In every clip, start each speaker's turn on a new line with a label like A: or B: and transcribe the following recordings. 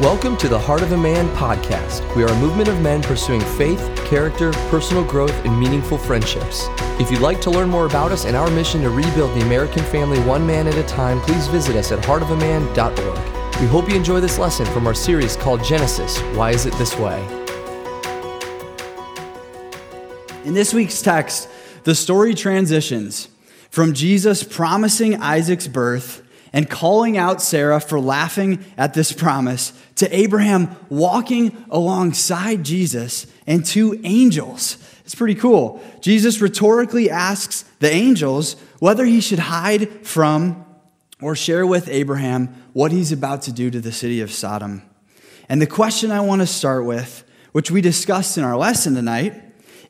A: Welcome to the Heart of a Man podcast. We are a movement of men pursuing faith, character, personal growth, and meaningful friendships. If you'd like to learn more about us and our mission to rebuild the American family one man at a time, please visit us at heartofaman.org. We hope you enjoy this lesson from our series called Genesis Why Is It This Way?
B: In this week's text, the story transitions from Jesus promising Isaac's birth and calling out Sarah for laughing at this promise to Abraham walking alongside Jesus and two angels. It's pretty cool. Jesus rhetorically asks the angels whether he should hide from or share with Abraham what he's about to do to the city of Sodom. And the question I want to start with, which we discussed in our lesson tonight,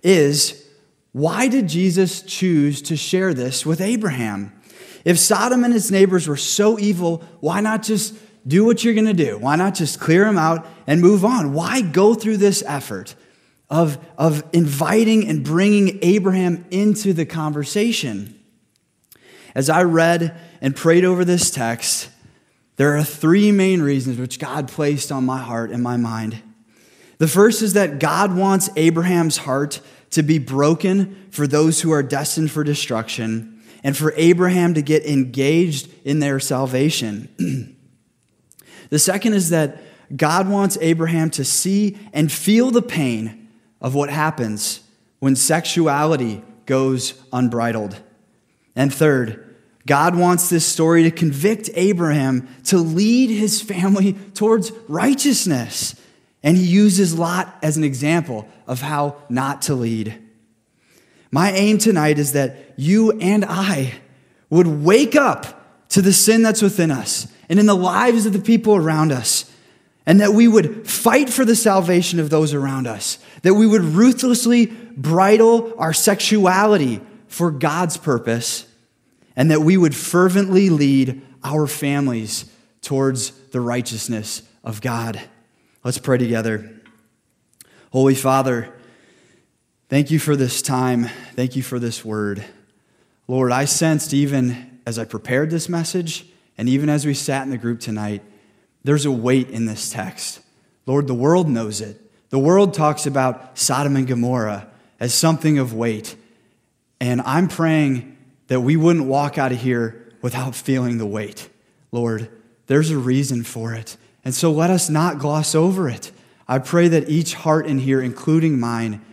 B: is why did Jesus choose to share this with Abraham? If Sodom and its neighbors were so evil, why not just do what you're going to do? Why not just clear them out and move on? Why go through this effort of, of inviting and bringing Abraham into the conversation? As I read and prayed over this text, there are three main reasons which God placed on my heart and my mind. The first is that God wants Abraham's heart to be broken for those who are destined for destruction and for Abraham to get engaged in their salvation. the second is that God wants Abraham to see and feel the pain of what happens when sexuality goes unbridled. And third, God wants this story to convict Abraham to lead his family towards righteousness. And he uses Lot as an example of how not to lead. My aim tonight is that you and I would wake up to the sin that's within us and in the lives of the people around us, and that we would fight for the salvation of those around us, that we would ruthlessly bridle our sexuality for God's purpose, and that we would fervently lead our families towards the righteousness of God. Let's pray together. Holy Father, Thank you for this time. Thank you for this word. Lord, I sensed even as I prepared this message and even as we sat in the group tonight, there's a weight in this text. Lord, the world knows it. The world talks about Sodom and Gomorrah as something of weight. And I'm praying that we wouldn't walk out of here without feeling the weight. Lord, there's a reason for it. And so let us not gloss over it. I pray that each heart in here, including mine,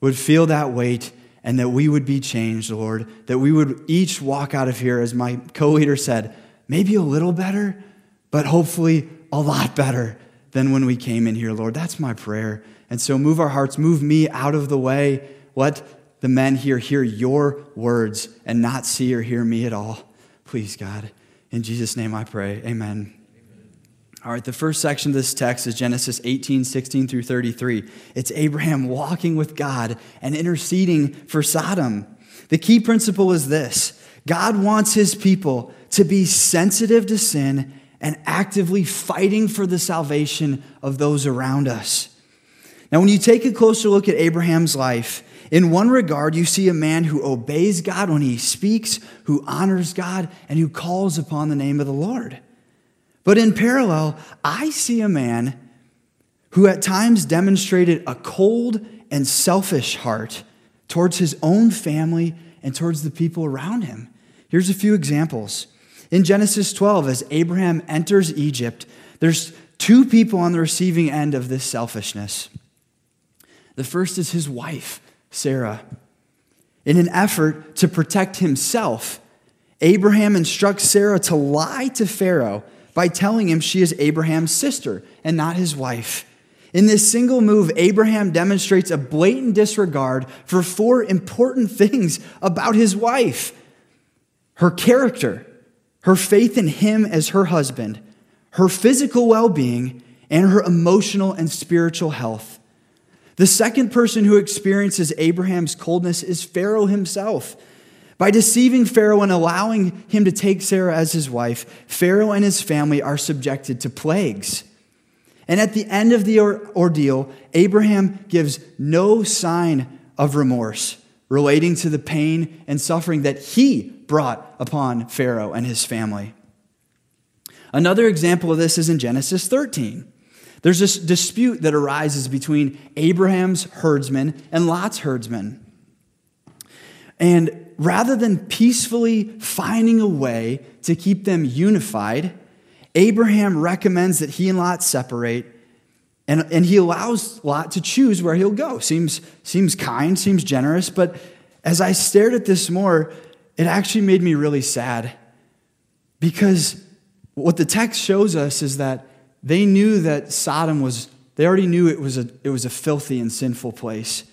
B: would feel that weight and that we would be changed, Lord. That we would each walk out of here, as my co leader said, maybe a little better, but hopefully a lot better than when we came in here, Lord. That's my prayer. And so move our hearts, move me out of the way. Let the men here hear your words and not see or hear me at all. Please, God. In Jesus' name I pray. Amen. All right, the first section of this text is Genesis 18, 16 through 33. It's Abraham walking with God and interceding for Sodom. The key principle is this God wants his people to be sensitive to sin and actively fighting for the salvation of those around us. Now, when you take a closer look at Abraham's life, in one regard, you see a man who obeys God when he speaks, who honors God, and who calls upon the name of the Lord. But in parallel, I see a man who at times demonstrated a cold and selfish heart towards his own family and towards the people around him. Here's a few examples. In Genesis 12, as Abraham enters Egypt, there's two people on the receiving end of this selfishness. The first is his wife, Sarah. In an effort to protect himself, Abraham instructs Sarah to lie to Pharaoh by telling him she is Abraham's sister and not his wife. In this single move, Abraham demonstrates a blatant disregard for four important things about his wife her character, her faith in him as her husband, her physical well being, and her emotional and spiritual health. The second person who experiences Abraham's coldness is Pharaoh himself. By deceiving Pharaoh and allowing him to take Sarah as his wife, Pharaoh and his family are subjected to plagues. And at the end of the ordeal, Abraham gives no sign of remorse relating to the pain and suffering that he brought upon Pharaoh and his family. Another example of this is in Genesis 13. There's this dispute that arises between Abraham's herdsmen and Lot's herdsmen. And rather than peacefully finding a way to keep them unified, Abraham recommends that he and Lot separate, and, and he allows Lot to choose where he'll go. Seems, seems kind, seems generous, but as I stared at this more, it actually made me really sad. Because what the text shows us is that they knew that Sodom was, they already knew it was a, it was a filthy and sinful place.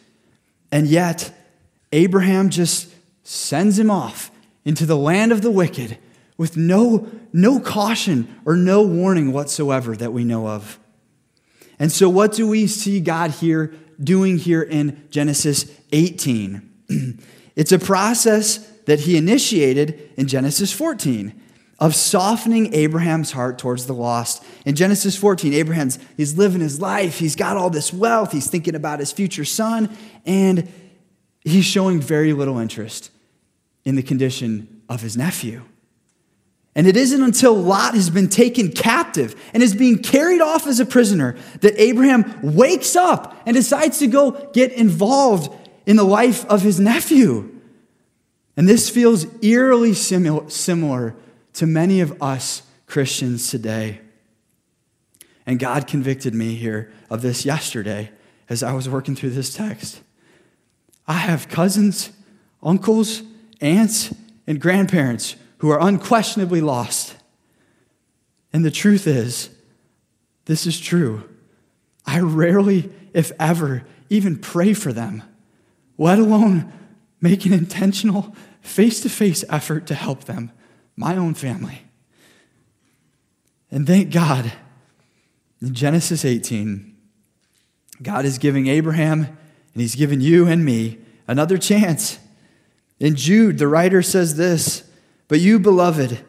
B: And yet, Abraham just sends him off into the land of the wicked with no, no caution or no warning whatsoever that we know of. And so, what do we see God here doing here in Genesis 18? it's a process that he initiated in Genesis 14 of softening Abraham's heart towards the lost. In Genesis 14, Abraham's he's living his life, he's got all this wealth, he's thinking about his future son, and he's showing very little interest in the condition of his nephew. And it isn't until Lot has been taken captive and is being carried off as a prisoner that Abraham wakes up and decides to go get involved in the life of his nephew. And this feels eerily similar to many of us Christians today. And God convicted me here of this yesterday as I was working through this text. I have cousins, uncles, aunts, and grandparents who are unquestionably lost. And the truth is, this is true. I rarely, if ever, even pray for them, let alone make an intentional, face to face effort to help them, my own family. And thank God, in Genesis 18, God is giving Abraham and he's given you and me another chance. In Jude, the writer says this But you, beloved,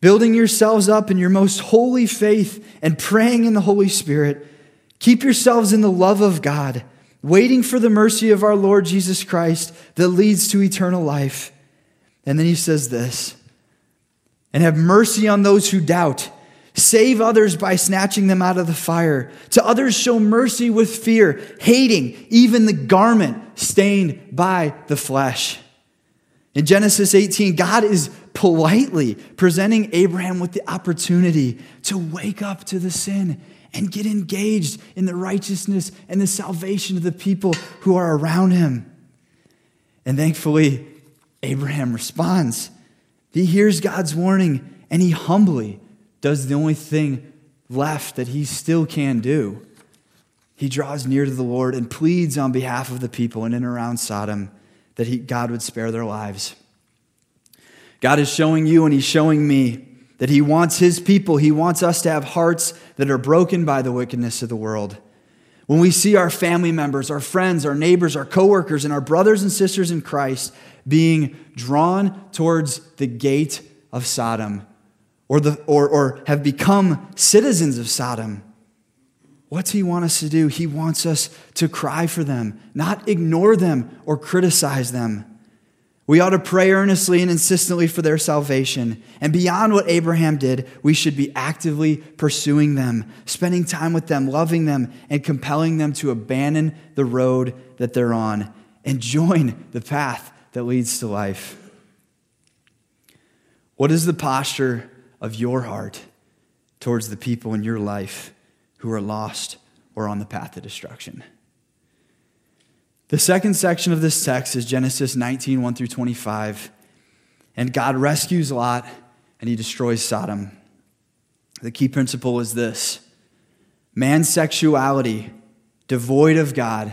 B: building yourselves up in your most holy faith and praying in the Holy Spirit, keep yourselves in the love of God, waiting for the mercy of our Lord Jesus Christ that leads to eternal life. And then he says this and have mercy on those who doubt Save others by snatching them out of the fire. To others, show mercy with fear, hating even the garment stained by the flesh. In Genesis 18, God is politely presenting Abraham with the opportunity to wake up to the sin and get engaged in the righteousness and the salvation of the people who are around him. And thankfully, Abraham responds. He hears God's warning and he humbly does the only thing left that he still can do. He draws near to the Lord and pleads on behalf of the people in and around Sodom that he, God would spare their lives. God is showing you and he's showing me that he wants his people, he wants us to have hearts that are broken by the wickedness of the world. When we see our family members, our friends, our neighbors, our coworkers, and our brothers and sisters in Christ being drawn towards the gate of Sodom, or, the, or, or have become citizens of Sodom. What's he want us to do? He wants us to cry for them, not ignore them or criticize them. We ought to pray earnestly and insistently for their salvation. And beyond what Abraham did, we should be actively pursuing them, spending time with them, loving them, and compelling them to abandon the road that they're on and join the path that leads to life. What is the posture of your heart towards the people in your life who are lost or on the path to destruction. The second section of this text is Genesis 19, 1 through 25. And God rescues Lot and he destroys Sodom. The key principle is this man's sexuality, devoid of God,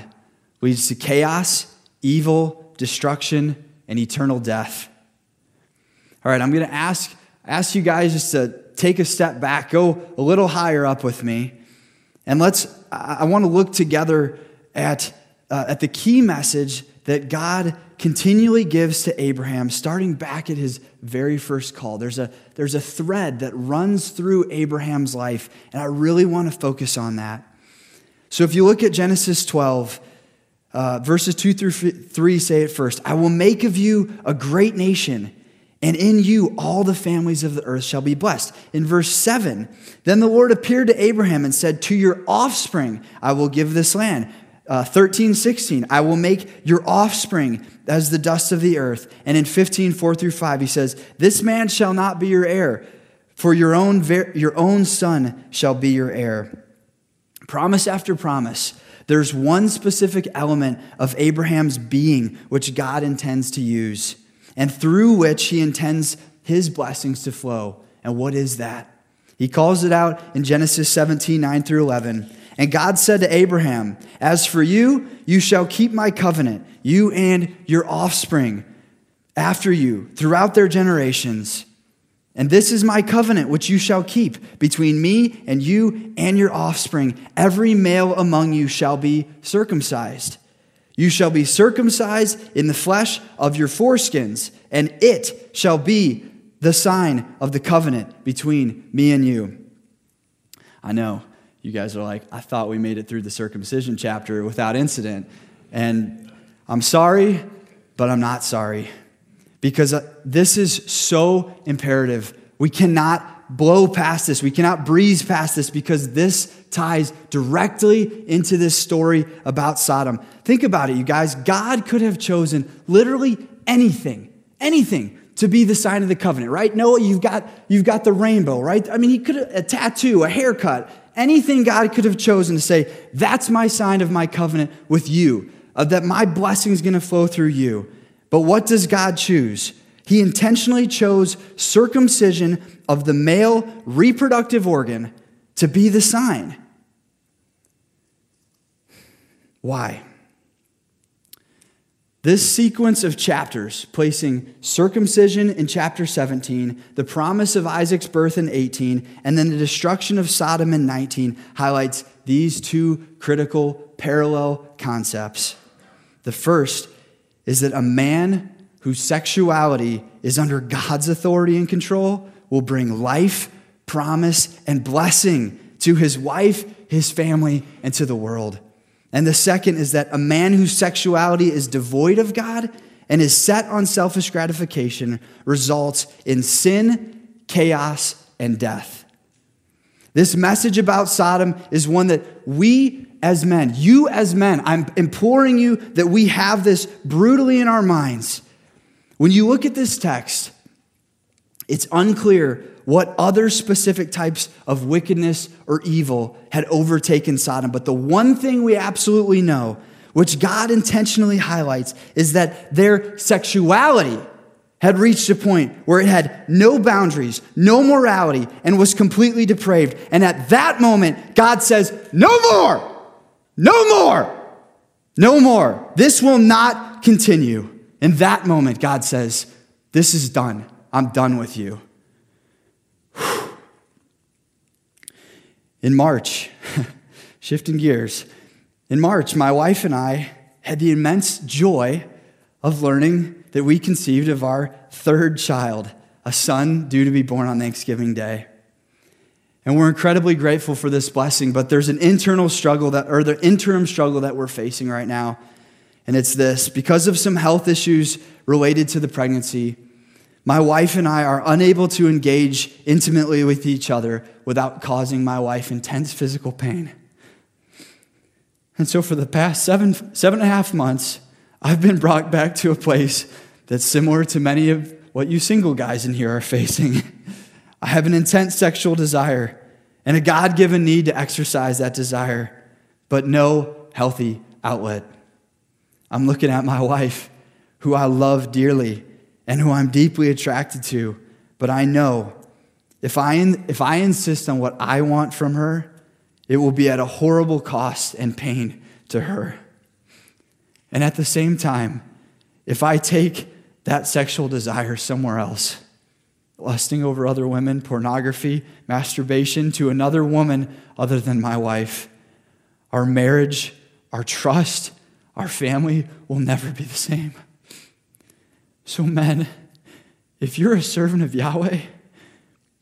B: leads to chaos, evil, destruction, and eternal death. All right, I'm going to ask ask you guys just to take a step back, go a little higher up with me, and let's, I want to look together at, uh, at the key message that God continually gives to Abraham, starting back at his very first call. There's a, there's a thread that runs through Abraham's life, and I really want to focus on that. So if you look at Genesis 12, uh, verses 2 through 3 say it first I will make of you a great nation and in you all the families of the earth shall be blessed. In verse 7, then the Lord appeared to Abraham and said, To your offspring I will give this land. Uh, 13, 16, I will make your offspring as the dust of the earth. And in 15, 4 through 5, he says, This man shall not be your heir, for your own, ver- your own son shall be your heir. Promise after promise. There's one specific element of Abraham's being which God intends to use and through which he intends his blessings to flow. And what is that? He calls it out in Genesis 17, 9 through 11. And God said to Abraham, As for you, you shall keep my covenant, you and your offspring after you, throughout their generations. And this is my covenant which you shall keep between me and you and your offspring. Every male among you shall be circumcised. You shall be circumcised in the flesh of your foreskins, and it shall be the sign of the covenant between me and you. I know you guys are like, I thought we made it through the circumcision chapter without incident. And I'm sorry, but I'm not sorry. Because uh, this is so imperative. We cannot blow past this. We cannot breeze past this because this ties directly into this story about Sodom. Think about it, you guys. God could have chosen literally anything, anything to be the sign of the covenant, right? Noah, you've got, you've got the rainbow, right? I mean, he could have a tattoo, a haircut, anything God could have chosen to say, that's my sign of my covenant with you, that my blessing is going to flow through you. But what does God choose? He intentionally chose circumcision of the male reproductive organ to be the sign. Why? This sequence of chapters, placing circumcision in chapter 17, the promise of Isaac's birth in 18, and then the destruction of Sodom in 19, highlights these two critical parallel concepts. The first is that a man whose sexuality is under God's authority and control will bring life, promise, and blessing to his wife, his family, and to the world. And the second is that a man whose sexuality is devoid of God and is set on selfish gratification results in sin, chaos, and death. This message about Sodom is one that we as men, you as men, I'm imploring you that we have this brutally in our minds. When you look at this text, it's unclear what other specific types of wickedness or evil had overtaken Sodom. But the one thing we absolutely know, which God intentionally highlights, is that their sexuality had reached a point where it had no boundaries, no morality, and was completely depraved. And at that moment, God says, No more! No more! No more. This will not continue. In that moment, God says, This is done. I'm done with you. In March, shifting gears, in March, my wife and I had the immense joy of learning that we conceived of our third child, a son due to be born on Thanksgiving Day. And we're incredibly grateful for this blessing, but there's an internal struggle that, or the interim struggle that we're facing right now. And it's this because of some health issues related to the pregnancy, my wife and I are unable to engage intimately with each other without causing my wife intense physical pain. And so, for the past seven, seven and a half months, I've been brought back to a place that's similar to many of what you single guys in here are facing. I have an intense sexual desire and a God given need to exercise that desire, but no healthy outlet. I'm looking at my wife, who I love dearly and who I'm deeply attracted to. But I know if I, if I insist on what I want from her, it will be at a horrible cost and pain to her. And at the same time, if I take that sexual desire somewhere else, lusting over other women, pornography, masturbation to another woman other than my wife, our marriage, our trust, our family will never be the same. So, men, if you're a servant of Yahweh,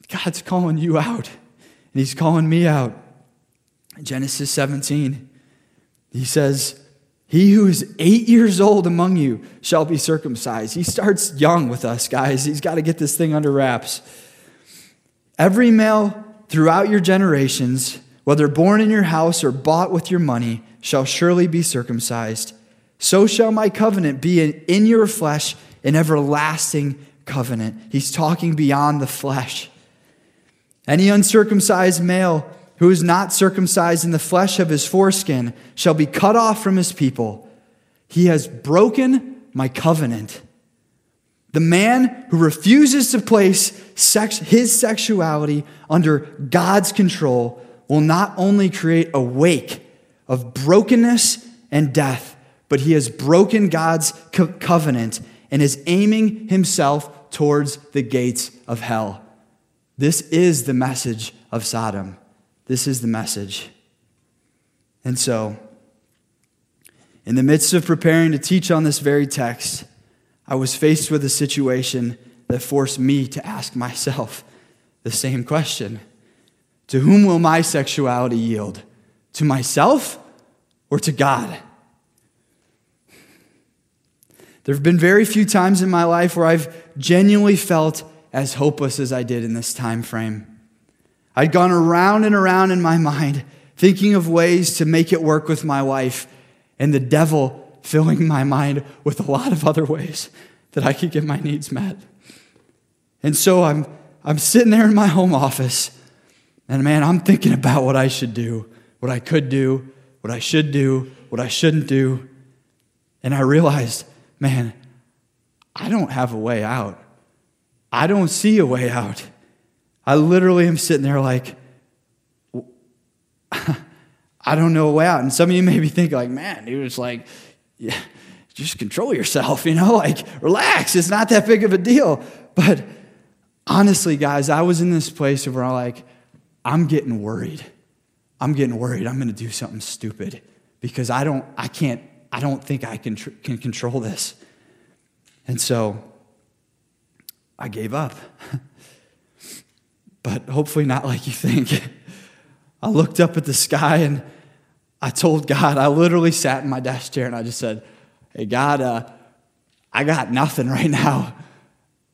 B: God's calling you out, and He's calling me out. Genesis 17, He says, He who is eight years old among you shall be circumcised. He starts young with us, guys. He's got to get this thing under wraps. Every male throughout your generations, whether born in your house or bought with your money, shall surely be circumcised. So shall my covenant be in your flesh, an everlasting covenant. He's talking beyond the flesh. Any uncircumcised male who is not circumcised in the flesh of his foreskin shall be cut off from his people. He has broken my covenant. The man who refuses to place sex, his sexuality under God's control will not only create a wake of brokenness and death, but he has broken God's co- covenant and is aiming himself towards the gates of hell. This is the message of Sodom. This is the message. And so, in the midst of preparing to teach on this very text, I was faced with a situation that forced me to ask myself the same question To whom will my sexuality yield? To myself or to God? There have been very few times in my life where I've genuinely felt as hopeless as I did in this time frame. I'd gone around and around in my mind thinking of ways to make it work with my wife, and the devil filling my mind with a lot of other ways that I could get my needs met. And so I'm, I'm sitting there in my home office, and man, I'm thinking about what I should do, what I could do, what I should do, what I shouldn't do. And I realized, man, I don't have a way out. I don't see a way out. I literally am sitting there like, I don't know a way out. And some of you may be thinking, like, man, dude, it's like, yeah, just control yourself, you know, like, relax. It's not that big of a deal. But honestly, guys, I was in this place where I'm like, I'm getting worried. I'm getting worried. I'm going to do something stupid because I don't, I can't, I don't think I can, tr- can control this. And so I gave up. but hopefully not like you think. I looked up at the sky and I told God, I literally sat in my desk chair and I just said, Hey, God, uh, I got nothing right now.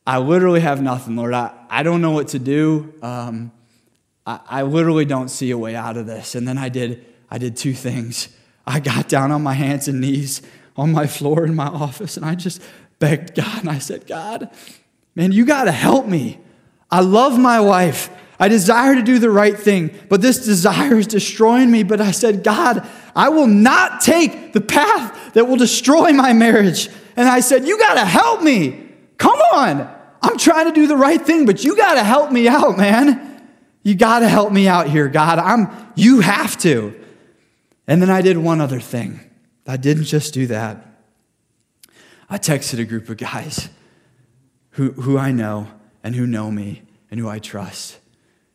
B: I literally have nothing, Lord. I, I don't know what to do. Um, I, I literally don't see a way out of this. And then I did, I did two things. I got down on my hands and knees on my floor in my office and I just begged God and I said, God, man, you got to help me. I love my wife. I desire to do the right thing, but this desire is destroying me. But I said, God, I will not take the path that will destroy my marriage. And I said, You got to help me. Come on. I'm trying to do the right thing, but you got to help me out, man. You got to help me out here, God. I'm you have to. And then I did one other thing. I didn't just do that. I texted a group of guys who, who I know and who know me and who I trust.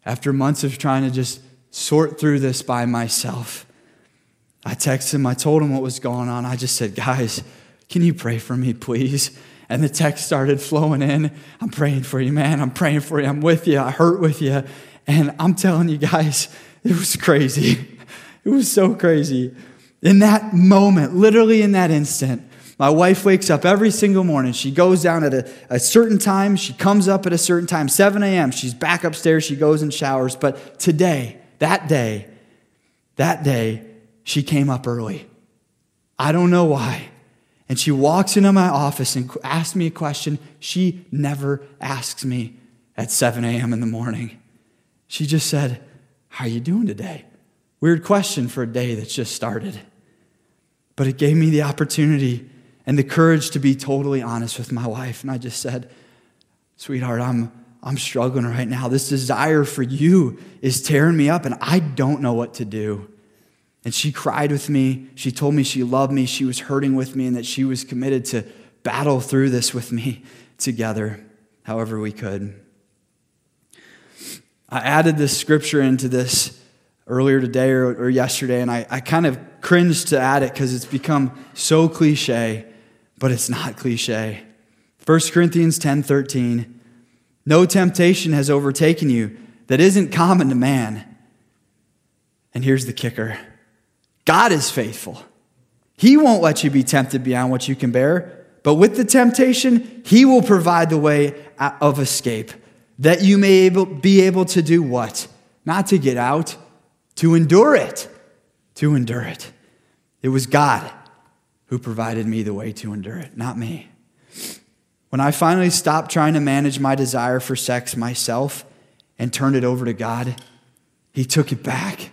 B: After months of trying to just sort through this by myself, I texted him, I told him what was going on. I just said, Guys, can you pray for me, please? And the text started flowing in. I'm praying for you, man. I'm praying for you. I'm with you. I hurt with you. And I'm telling you guys, it was crazy. It was so crazy. In that moment, literally in that instant, my wife wakes up every single morning. She goes down at a, a certain time. She comes up at a certain time, 7 a.m. She's back upstairs. She goes and showers. But today, that day, that day, she came up early. I don't know why. And she walks into my office and asks me a question she never asks me at 7 a.m. in the morning. She just said, How are you doing today? Weird question for a day that's just started. But it gave me the opportunity and the courage to be totally honest with my wife. And I just said, Sweetheart, I'm, I'm struggling right now. This desire for you is tearing me up, and I don't know what to do. And she cried with me. She told me she loved me. She was hurting with me, and that she was committed to battle through this with me together, however we could. I added this scripture into this earlier today or, or yesterday, and I, I kind of cringed to add it because it's become so cliche but it's not cliche. 1 Corinthians 10 13. No temptation has overtaken you that isn't common to man. And here's the kicker God is faithful. He won't let you be tempted beyond what you can bear, but with the temptation, He will provide the way of escape that you may able, be able to do what? Not to get out, to endure it. To endure it. It was God who provided me the way to endure it, not me. When I finally stopped trying to manage my desire for sex myself and turned it over to God, He took it back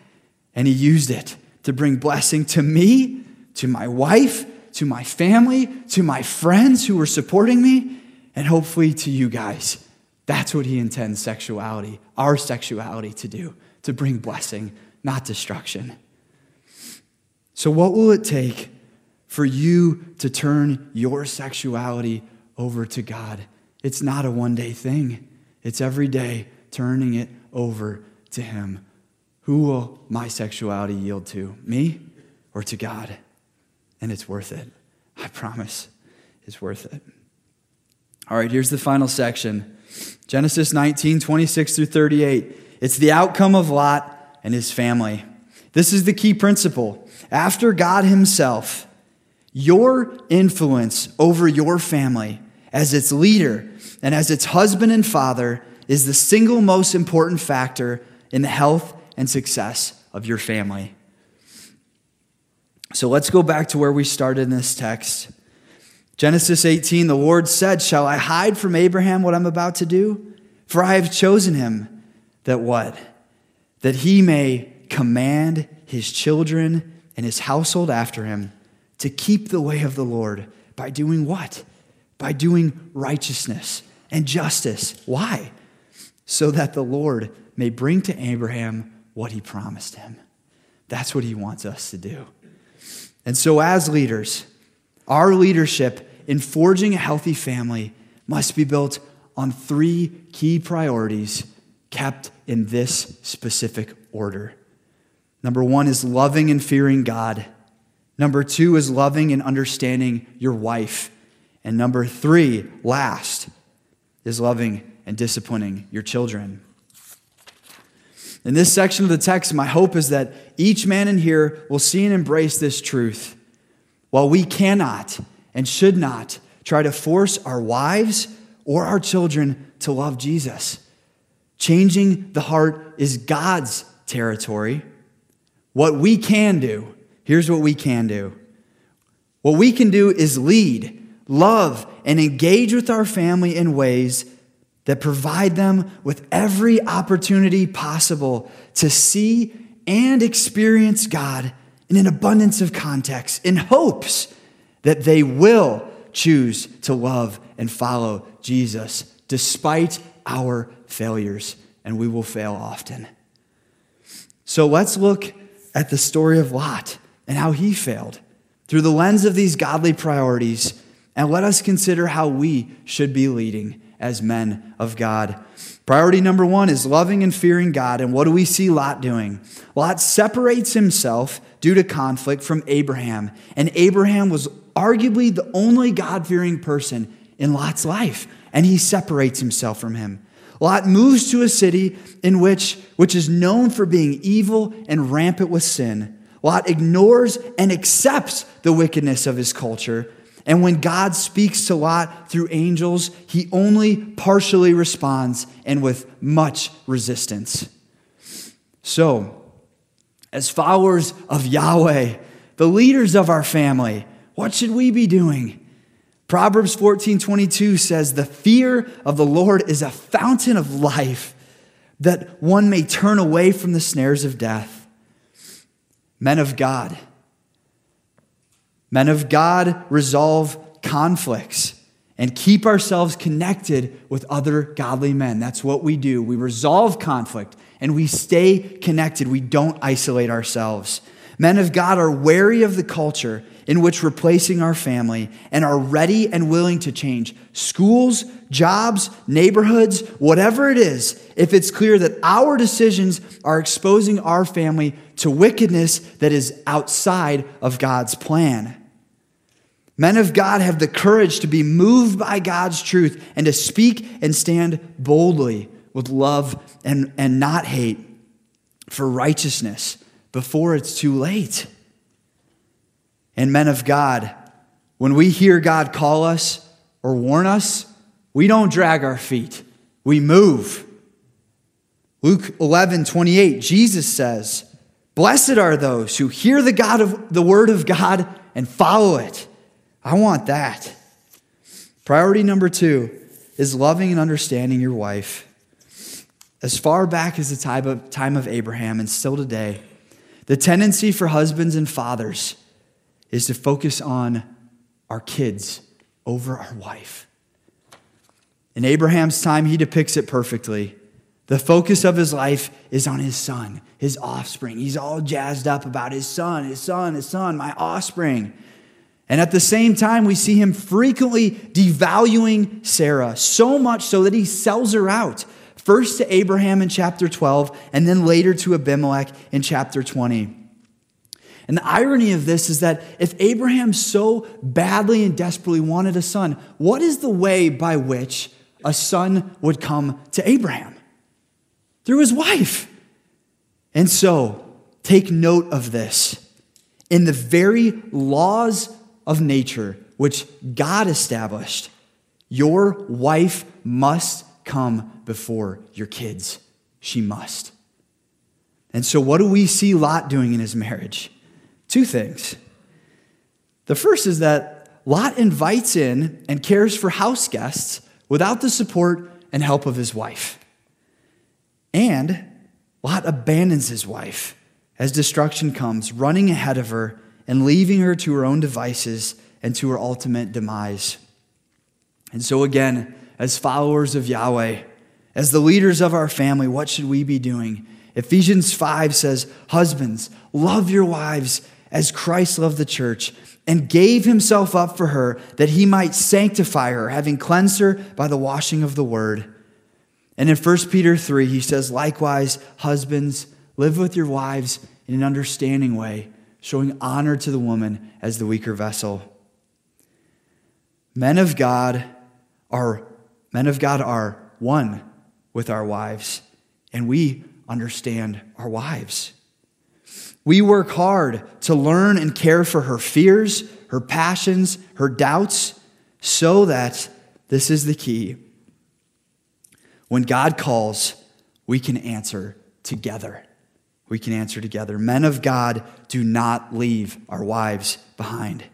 B: and He used it to bring blessing to me, to my wife, to my family, to my friends who were supporting me, and hopefully to you guys. That's what He intends sexuality, our sexuality, to do, to bring blessing, not destruction. So, what will it take for you to turn your sexuality over to God. It's not a one day thing, it's every day turning it over to Him. Who will my sexuality yield to? Me or to God? And it's worth it. I promise it's worth it. All right, here's the final section Genesis 19, 26 through 38. It's the outcome of Lot and his family. This is the key principle. After God Himself, your influence over your family as its leader and as its husband and father is the single most important factor in the health and success of your family. So let's go back to where we started in this text. Genesis 18, the Lord said, Shall I hide from Abraham what I'm about to do? For I have chosen him that what? That he may command his children and his household after him to keep the way of the Lord by doing what? By doing righteousness and justice. Why? So that the Lord may bring to Abraham what he promised him. That's what he wants us to do. And so, as leaders, our leadership in forging a healthy family must be built on three key priorities kept in this specific order. Number one is loving and fearing God. Number two is loving and understanding your wife. And number three, last, is loving and disciplining your children. In this section of the text, my hope is that each man in here will see and embrace this truth. While we cannot and should not try to force our wives or our children to love Jesus, changing the heart is God's territory. What we can do Here's what we can do what we can do is lead, love, and engage with our family in ways that provide them with every opportunity possible to see and experience God in an abundance of context, in hopes that they will choose to love and follow Jesus despite our failures, and we will fail often. So let's look at the story of Lot and how he failed through the lens of these godly priorities. And let us consider how we should be leading as men of God. Priority number one is loving and fearing God. And what do we see Lot doing? Lot separates himself due to conflict from Abraham. And Abraham was arguably the only God fearing person in Lot's life. And he separates himself from him. Lot moves to a city in which, which is known for being evil and rampant with sin. Lot ignores and accepts the wickedness of his culture. And when God speaks to Lot through angels, he only partially responds and with much resistance. So, as followers of Yahweh, the leaders of our family, what should we be doing? Proverbs 14 22 says, The fear of the Lord is a fountain of life, that one may turn away from the snares of death men of God. Men of God resolve conflicts and keep ourselves connected with other godly men. That's what we do. We resolve conflict and we stay connected. We don't isolate ourselves. Men of God are wary of the culture in which we're placing our family and are ready and willing to change schools, jobs, neighborhoods, whatever it is, if it's clear that our decisions are exposing our family to wickedness that is outside of God's plan. Men of God have the courage to be moved by God's truth and to speak and stand boldly with love and, and not hate for righteousness before it's too late. And men of God, when we hear God call us or warn us, we don't drag our feet, we move. Luke 11, 28, Jesus says, Blessed are those who hear the, God of, the word of God and follow it. I want that. Priority number two is loving and understanding your wife. As far back as the time of, time of Abraham and still today, the tendency for husbands and fathers is to focus on our kids over our wife. In Abraham's time, he depicts it perfectly. The focus of his life is on his son, his offspring. He's all jazzed up about his son, his son, his son, my offspring. And at the same time, we see him frequently devaluing Sarah, so much so that he sells her out. First to Abraham in chapter 12, and then later to Abimelech in chapter 20. And the irony of this is that if Abraham so badly and desperately wanted a son, what is the way by which a son would come to Abraham? Through his wife. And so, take note of this. In the very laws of nature which God established, your wife must come before your kids. She must. And so, what do we see Lot doing in his marriage? Two things. The first is that Lot invites in and cares for house guests without the support and help of his wife. And Lot abandons his wife as destruction comes, running ahead of her and leaving her to her own devices and to her ultimate demise. And so, again, as followers of Yahweh, as the leaders of our family, what should we be doing? Ephesians 5 says, Husbands, love your wives as Christ loved the church and gave himself up for her that he might sanctify her, having cleansed her by the washing of the word. And in 1 Peter 3, he says, Likewise, husbands, live with your wives in an understanding way, showing honor to the woman as the weaker vessel. Men of God are men of God are one with our wives, and we understand our wives. We work hard to learn and care for her fears, her passions, her doubts, so that this is the key. When God calls, we can answer together. We can answer together. Men of God do not leave our wives behind.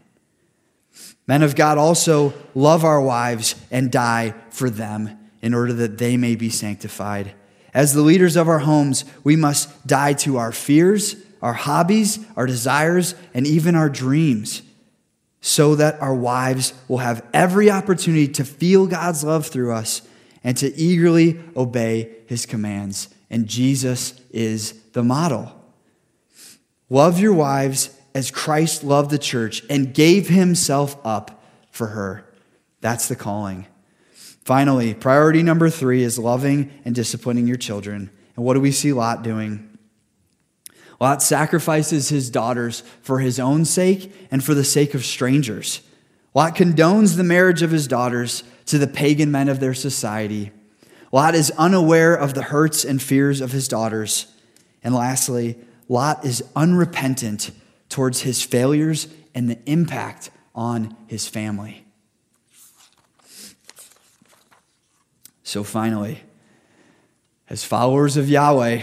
B: Men of God also love our wives and die for them in order that they may be sanctified. As the leaders of our homes, we must die to our fears our hobbies, our desires, and even our dreams, so that our wives will have every opportunity to feel God's love through us and to eagerly obey his commands. And Jesus is the model. Love your wives as Christ loved the church and gave himself up for her. That's the calling. Finally, priority number three is loving and disciplining your children. And what do we see Lot doing? Lot sacrifices his daughters for his own sake and for the sake of strangers. Lot condones the marriage of his daughters to the pagan men of their society. Lot is unaware of the hurts and fears of his daughters. And lastly, Lot is unrepentant towards his failures and the impact on his family. So finally, as followers of Yahweh,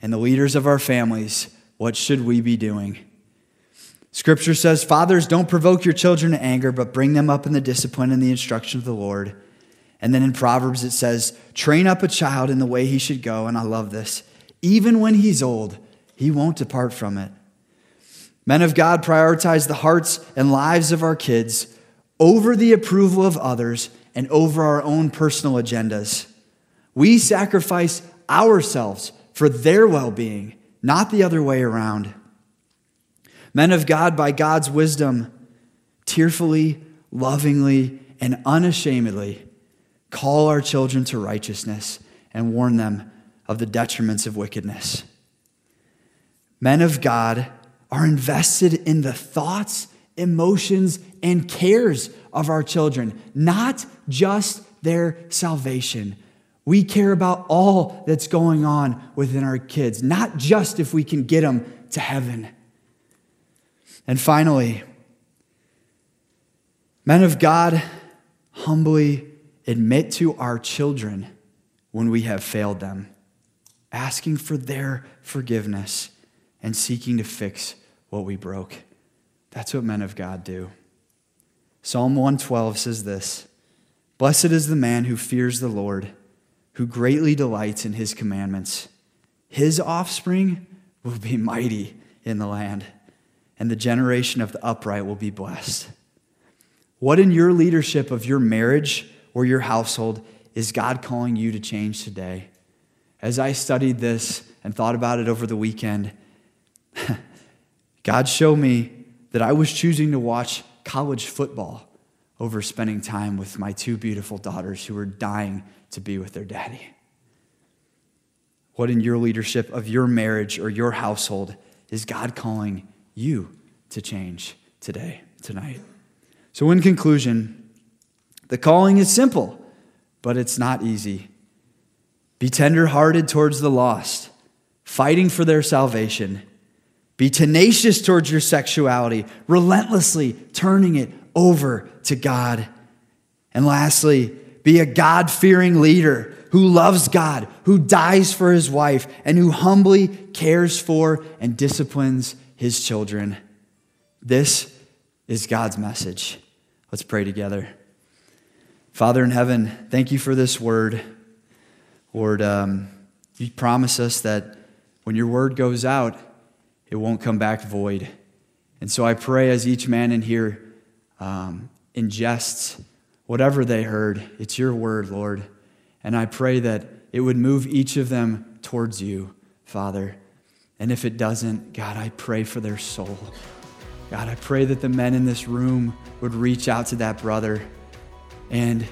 B: and the leaders of our families, what should we be doing? Scripture says, Fathers, don't provoke your children to anger, but bring them up in the discipline and the instruction of the Lord. And then in Proverbs it says, Train up a child in the way he should go. And I love this. Even when he's old, he won't depart from it. Men of God prioritize the hearts and lives of our kids over the approval of others and over our own personal agendas. We sacrifice ourselves for their well being, not the other way around. Men of God, by God's wisdom, tearfully, lovingly, and unashamedly call our children to righteousness and warn them of the detriments of wickedness. Men of God are invested in the thoughts, emotions, and cares of our children, not just their salvation we care about all that's going on within our kids, not just if we can get them to heaven. And finally, Men of God, humbly admit to our children when we have failed them, asking for their forgiveness and seeking to fix what we broke. That's what men of God do. Psalm 112 says this Blessed is the man who fears the Lord, who greatly delights in his commandments. His offspring will be mighty in the land, and the generation of the upright will be blessed. What in your leadership of your marriage or your household is God calling you to change today? As I studied this and thought about it over the weekend, God showed me that I was choosing to watch college football over spending time with my two beautiful daughters who were dying to be with their daddy. What in your leadership of your marriage or your household is God calling you to change today, tonight? So, in conclusion, the calling is simple, but it's not easy. Be tenderhearted towards the lost, fighting for their salvation. Be tenacious towards your sexuality, relentlessly turning it over to God. And lastly, be a God fearing leader who loves God, who dies for his wife, and who humbly cares for and disciplines his children. This is God's message. Let's pray together. Father in heaven, thank you for this word. Lord, um, you promise us that when your word goes out, it won't come back void. And so I pray as each man in here um, ingests whatever they heard, it's your word, Lord. And I pray that it would move each of them towards you, Father. And if it doesn't, God, I pray for their soul. God, I pray that the men in this room would reach out to that brother and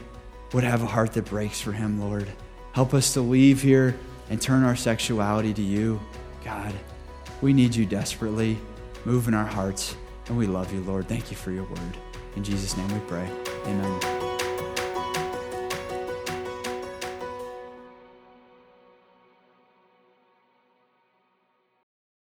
B: would have a heart that breaks for him, Lord. Help us to leave here and turn our sexuality to you, God. We need you desperately. Move in our hearts, and we love you, Lord. Thank you for your word. In Jesus' name we pray. Amen.